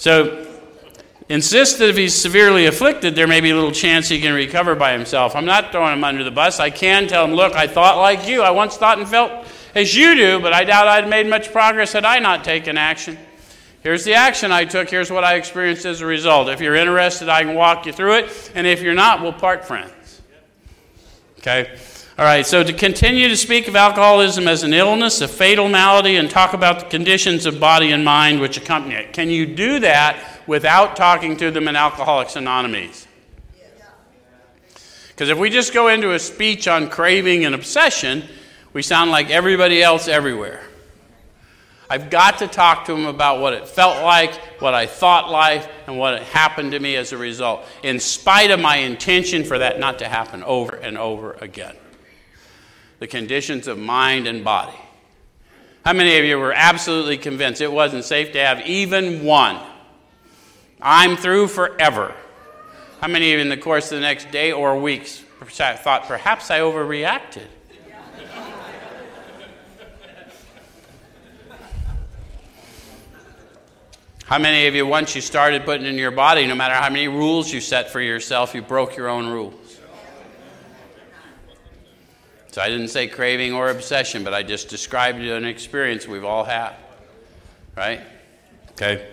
So, insist that if he's severely afflicted, there may be a little chance he can recover by himself. I'm not throwing him under the bus. I can tell him, look, I thought like you. I once thought and felt as you do, but I doubt I'd made much progress had I not taken action. Here's the action I took. Here's what I experienced as a result. If you're interested, I can walk you through it. And if you're not, we'll part friends. Okay? All right, so to continue to speak of alcoholism as an illness, a fatal malady, and talk about the conditions of body and mind which accompany it. Can you do that without talking to them in Alcoholics Anonymous? Because if we just go into a speech on craving and obsession, we sound like everybody else everywhere. I've got to talk to them about what it felt like, what I thought like, and what it happened to me as a result, in spite of my intention for that not to happen over and over again the conditions of mind and body. How many of you were absolutely convinced it wasn't safe to have even one? I'm through forever. How many of you in the course of the next day or weeks thought perhaps I overreacted? How many of you, once you started putting in your body, no matter how many rules you set for yourself, you broke your own rules? So I didn't say craving or obsession, but I just described an experience we've all had. Right? Okay.